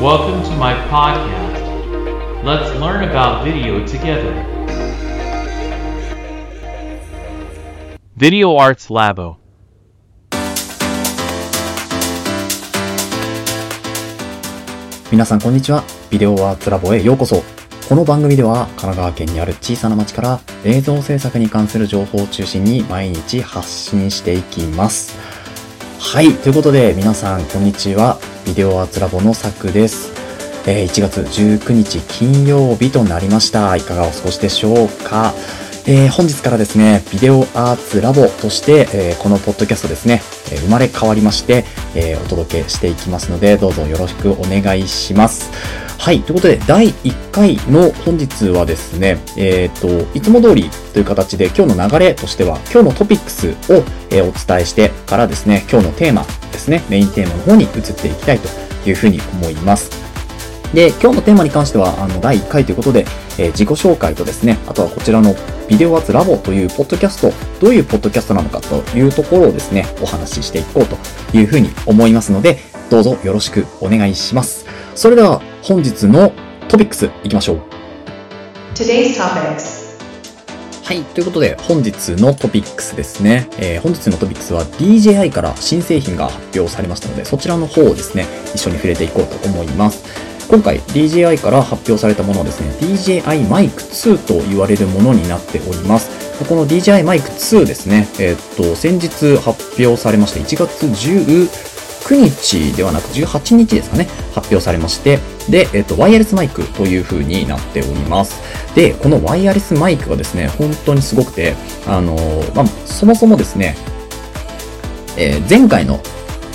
Welcome to my podcast. Let's learn about video together. Video Arts Labo. 皆さんこんにちは。ビデオアーツラボへようこそ。この番組では神奈川県にある小さな町から映像制作に関する情報を中心に毎日発信していきます。はい。ということで皆さんこんにちは。ビデオアーツラボのさくです。えー1月19日金曜日となりました。いかがお過ごしでしょうか？えー本日からですね、ビデオアーツラボとして、えーこのポッドキャストですね、え生まれ変わりまして、えお届けしていきますので、どうぞよろしくお願いします。はい。ということで、第1回の本日はですね、えっ、と、いつも通りという形で、今日の流れとしては、今日のトピックスを、えお伝えしてからですね、今日のテーマですね、メインテーマの方に移っていきたいというふうに思います。で、今日のテーマに関しては、あの、第1回ということで、えー自己紹介とですね、あとはこちらのビデオアーツラボというポッドキャスト、どういうポッドキャストなのかというところをですね、お話ししていこうというふうに思いますので、どうぞよろしくお願いします。それでは、本日のトピックスいきましょう。Today's topics はい。ということで、本日のトピックスですね。えー本日のトピックスは DJI から新製品が発表されましたので、そちらの方をですね、一緒に触れていこうと思います。今回 DJI から発表されたものはですね、DJI Mic 2と言われるものになっております。この DJI Mic 2ですね、えーっと、先日発表されまして、1月19日ではなく18日ですかね、発表されまして、で、えっと、ワイヤレスマイクという風になっております。で、このワイヤレスマイクがですね、本当にすごくて、あのーまあ、そもそもですね、えー前回の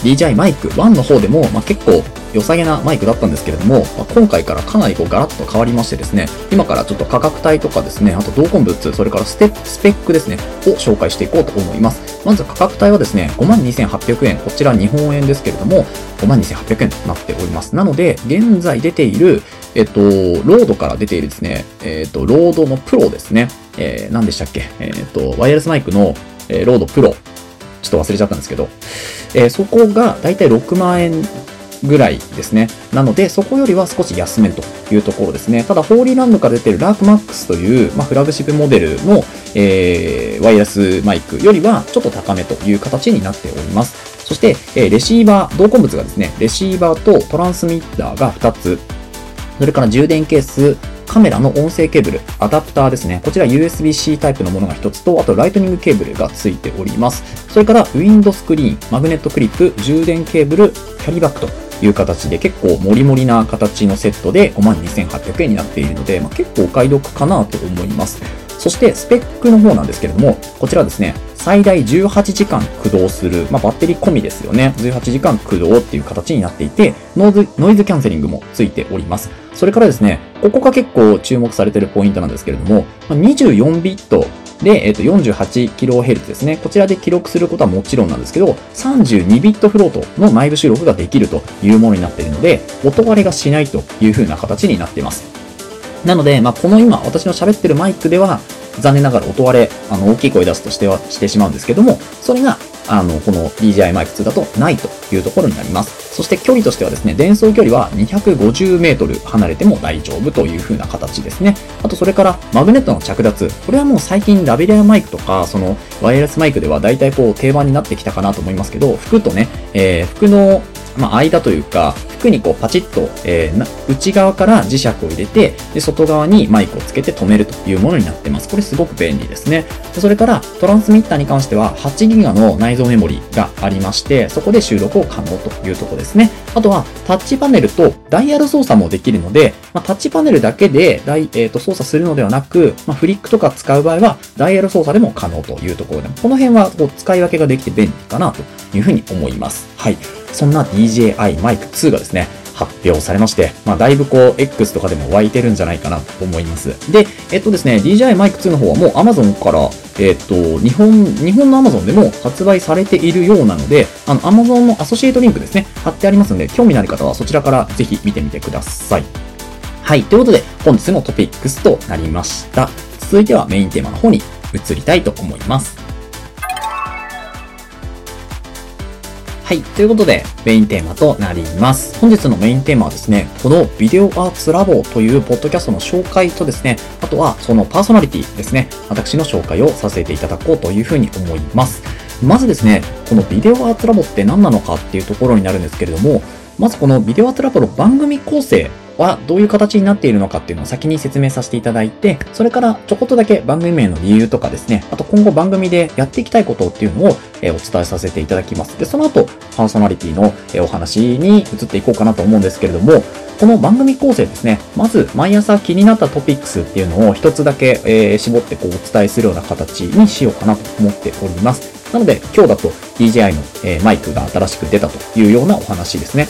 DJI マイク1の方でも、まあ、結構良さげなマイクだったんですけれども、まあ今回からかなりこうガラッと変わりましてですね、今からちょっと価格帯とかですね、あと同梱物、それからステスペックですね、を紹介していこうと思います。まず価格帯はですね、52,800円、こちら日本円ですけれども、52,800円となっております。なので、現在出ている、えっと、ロードから出ているですね、えっと、ロードのプロですね、えー、何でしたっけ、えっと、ワイヤレスマイクの、えーロードプロ、ちょっと忘れちゃったんですけど、えーそこがだいたい6万円ぐらいですね。なので、そこよりは少し安めというところですね。ただ、ホーリーランドから出てるラークマックスという、まあ、フラグシップモデルの、えーワイヤレスマイクよりはちょっと高めという形になっております。そして、えーレシーバー、同梱物がですね、レシーバーとトランスミッターが2つ、それから充電ケース、カメラの音声ケーブル、アダプターですね。こちら USB-C タイプのものが1つと、あとライトニングケーブルが付いております。それからウィンドスクリーン、マグネットクリップ、充電ケーブル、キャリーバッグという形で結構モリモリな形のセットで52,800円になっているので、まあ、結構お買い得かなと思います。そしてスペックの方なんですけれども、こちらですね、最大18時間駆動する、まあ、バッテリー込みですよね。18時間駆動っていう形になっていて、ノイズノイズキャンセリングもついております。それからですね、ここが結構注目されてるポイントなんですけれども、24ビットで、えっと 48kHz ですね。こちらで記録することはもちろんなんですけど、32ビットフロートの内部収録ができるというものになっているので、音割れがしないという風な形になっています。なので、まあ、この今、私の喋ってるマイクでは、残念ながら音割れ、あの、大きい声出すとしては、してしまうんですけども、それが、あの、この DJI マイク2だとないというところになります。そして距離としてはですね、伝送距離は250メートル離れても大丈夫という風な形ですね。あと、それから、マグネットの着脱。これはもう最近ラベリアマイクとか、その、ワイヤレスマイクでは大体こう、定番になってきたかなと思いますけど、服とね、えー服の、まあ、間というか、服にこうパチッと、えーな内側から磁石を入れて、で、外側にマイクをつけて止めるというものになってます。これすごく便利ですね。でそれから、トランスミッターに関しては、8ギガの内蔵メモリがありまして、そこで収録を可能というところですね。あとは、タッチパネルとダイヤル操作もできるので、まあ、タッチパネルだけでダイ、えー、と操作するのではなく、まあ、フリックとか使う場合は、ダイヤル操作でも可能というところで、この辺はこう使い分けができて便利かなというふうに思います。はい。そんな DJI Mic 2がですね、発表されまして、まあ、だいぶこう、X とかでも湧いてるんじゃないかなと思います。で、えっとですね、DJI Mic 2の方はもう Amazon から、えっと、日本、日本の Amazon でも発売されているようなので、あの、Amazon のアソシエイトリンクですね、貼ってありますので、興味のある方はそちらからぜひ見てみてください。はい。ということで、本日のトピックスとなりました。続いてはメインテーマの方に移りたいと思います。はい。ということで、メインテーマとなります。本日のメインテーマはですね、このビデオアーツラボというポッドキャストの紹介とですね、あとはそのパーソナリティですね、私の紹介をさせていただこうというふうに思います。まずですね、このビデオアーツラボって何なのかっていうところになるんですけれども、まずこのビデオアーツラボの番組構成はどういう形になっているのかっていうのを先に説明させていただいて、それからちょこっとだけ番組名の理由とかですね、あと今後番組でやっていきたいことっていうのをえお伝えさせていただきます。で、その後、パーソナリティのえお話に移っていこうかなと思うんですけれども、この番組構成ですね、まず毎朝気になったトピックスっていうのを一つだけ、えー絞ってこうお伝えするような形にしようかなと思っております。なので、今日だと DJI の、えーマイクが新しく出たというようなお話ですね。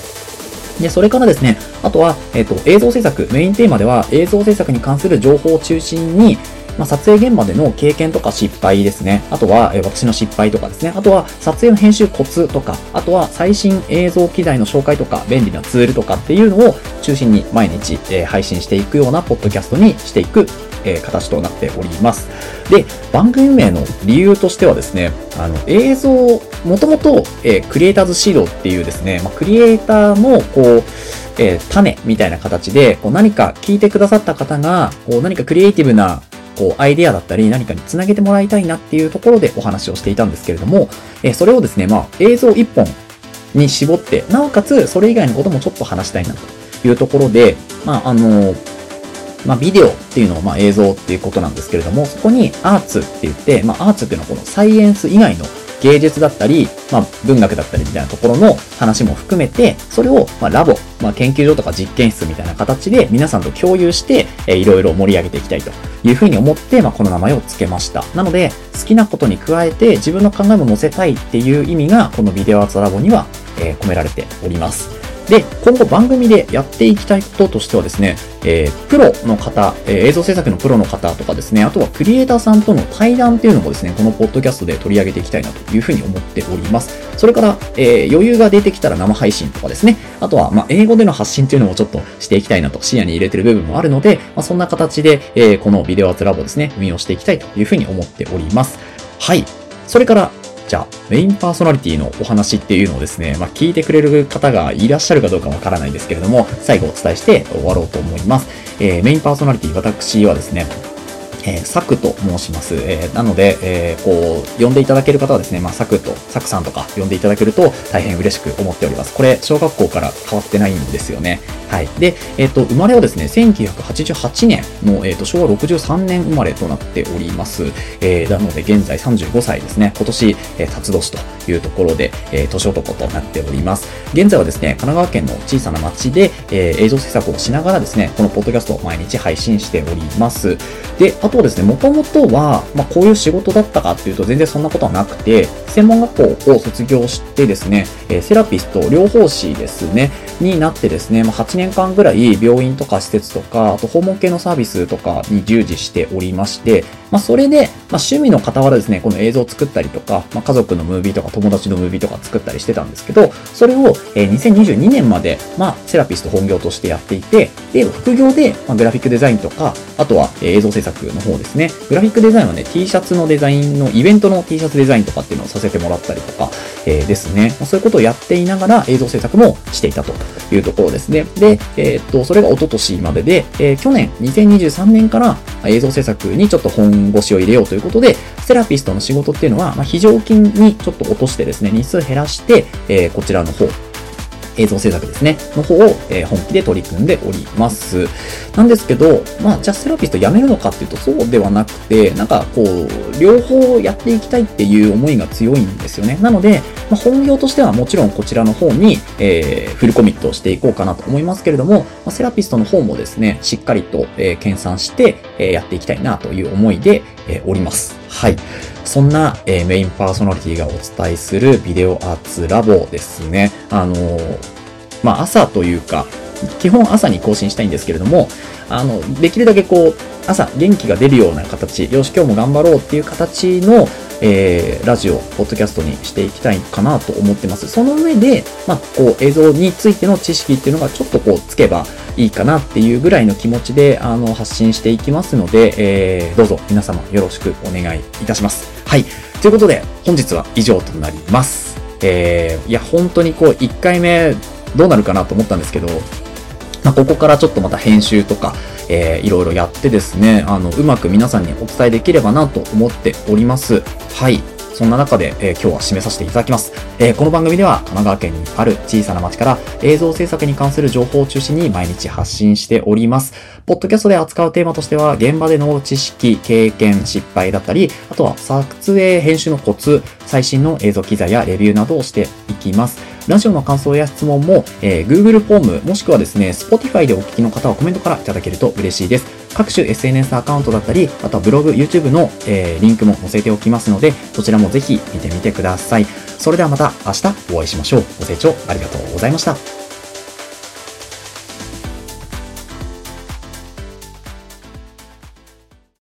で、それからですね、あとは、えっ、と、映像制作、メインテーマでは映像制作に関する情報を中心に、まあ、撮影現場での経験とか失敗ですね。あとは、えー私の失敗とかですね。あとは、撮影の編集コツとか、あとは、最新映像機材の紹介とか、便利なツールとかっていうのを中心に毎日、えー配信していくようなポッドキャストにしていく、えー形となっております。で、番組名の理由としてはですね、あの、映像、もともと、えークリエイターズシードっていうですね、まあ、クリエイターの、こう、えー種みたいな形で、こう何か聞いてくださった方が、こう何かクリエイティブな、こう、アイデアだったり、何かにつなげてもらいたいなっていうところでお話をしていたんですけれども、えーそれをですね、まあ、映像一本に絞って、なおかつ、それ以外のこともちょっと話したいなというところで、まあ、あのまあ、ビデオっていうのを、まあ、映像っていうことなんですけれども、そこにアーツって言って、まあ、アーツっていうのはこのサイエンス以外の芸術だったり、まあ、文学だったりみたいなところの話も含めて、それを、ま、ラボ、まあ、研究所とか実験室みたいな形で皆さんと共有して、えーいろいろ盛り上げていきたいというふうに思って、まあ、この名前を付けました。なので、好きなことに加えて自分の考えも載せたいっていう意味が、このビデオアーツラボには、えー込められております。で、今後番組でやっていきたいこととしてはですね、えープロの方、えー映像制作のプロの方とかですね、あとはクリエイターさんとの対談っていうのもですね、このポッドキャストで取り上げていきたいなというふうに思っております。それから、えー余裕が出てきたら生配信とかですね、あとは、まあ、英語での発信っていうのもちょっとしていきたいなと視野に入れてる部分もあるので、まあ、そんな形で、えーこのビデオアーツラボですね、運用していきたいというふうに思っております。はい。それから、じゃあ、メインパーソナリティのお話っていうのをですね、まあ、聞いてくれる方がいらっしゃるかどうかわからないですけれども、最後お伝えして終わろうと思います。えーメインパーソナリティ、私はですね、えーサクと申します。えーなので、えーこう、呼んでいただける方はですね、まあ、サクと、サクさんとか呼んでいただけると大変嬉しく思っております。これ、小学校から変わってないんですよね。はい。で、えっ、と、生まれはですね、1988年の、えっ、と、昭和63年生まれとなっております。えーなので、現在35歳ですね。今年、えー、辰年というところで、えー年男となっております。現在はですね、神奈川県の小さな町で、えー映像制作をしながらですね、このポッドキャストを毎日配信しております。で、あとですね、もともとは、まあ、こういう仕事だったかっていうと全然そんなことはなくて、専門学校を卒業してですね、えセラピスト、療法士ですね、になってですね、まあ、8年間ぐらい病院とか施設とか、あと訪問系のサービスとかに従事しておりまして、まあ、それで、まあ、趣味の傍らですね、この映像を作ったりとか、まあ、家族のムービーとか友達のムービーとか作ったりしてたんですけど、それを、え2022年まで、まあ、セラピスト本業としてやっていて、で、副業で、ま、グラフィックデザインとか、あとは、映像制作の方ですね。グラフィックデザインはね、T シャツのデザインの、イベントの T シャツデザインとかっていうのをさせてもらったりとか、えーですね。そういうことをやっていながら映像制作もしていたというところですね。で、えーっと、それが一昨年までで、えー去年、2023年から映像制作にちょっと本腰を入れようということで、セラピストの仕事っていうのは、まあ、非常勤にちょっと落としてですね、日数減らして、えこちらの方、映像制作ですね、の方を、えー本気で取り組んでおります。なんですけど、まあ、じゃあセラピスト辞めるのかっていうとそうではなくて、なんかこう、両方やっていきたいっていう思いが強いんですよね。なので、まあ、本業としてはもちろんこちらの方に、えーフルコミットをしていこうかなと思いますけれども、まあ、セラピストの方もですね、しっかりと、えー研鑽して、えーやっていきたいなという思いで、えーおります。はい。そんな、えーメインパーソナリティがお伝えするビデオアーツラボですね。あのーまあ朝というか、基本朝に更新したいんですけれども、あの、できるだけこう、朝元気が出るような形、よし今日も頑張ろうっていう形の、えーラジオ、ポッドキャストにしていきたいかなと思ってます。その上で、まあ、こう、映像についての知識っていうのがちょっとこう、つけばいいかなっていうぐらいの気持ちで、あの、発信していきますので、えーどうぞ皆様よろしくお願いいたします。はい。ということで、本日は以上となります。えー、いや、本当にこう、1回目どうなるかなと思ったんですけど、まあ、ここからちょっとまた編集とか、えー、いろいろやってですね、あの、うまく皆さんにお伝えできればなと思っております。はい。そんな中で、えー、今日は締めさせていただきます。えー、この番組では神奈川県にある小さな町から映像制作に関する情報を中心に毎日発信しております。ポッドキャストで扱うテーマとしては、現場での知識、経験、失敗だったり、あとは撮影、編集のコツ、最新の映像機材やレビューなどをしていきます。ラジオの感想や質問も、えー、Google フォーム、もしくはですね、Spotify でお聞きの方はコメントからいただけると嬉しいです。各種 SNS アカウントだったり、あとはブログ、YouTube の、えー、リンクも載せておきますので、そちらもぜひ見てみてください。それではまた明日お会いしましょう。ご清聴ありがとうございました。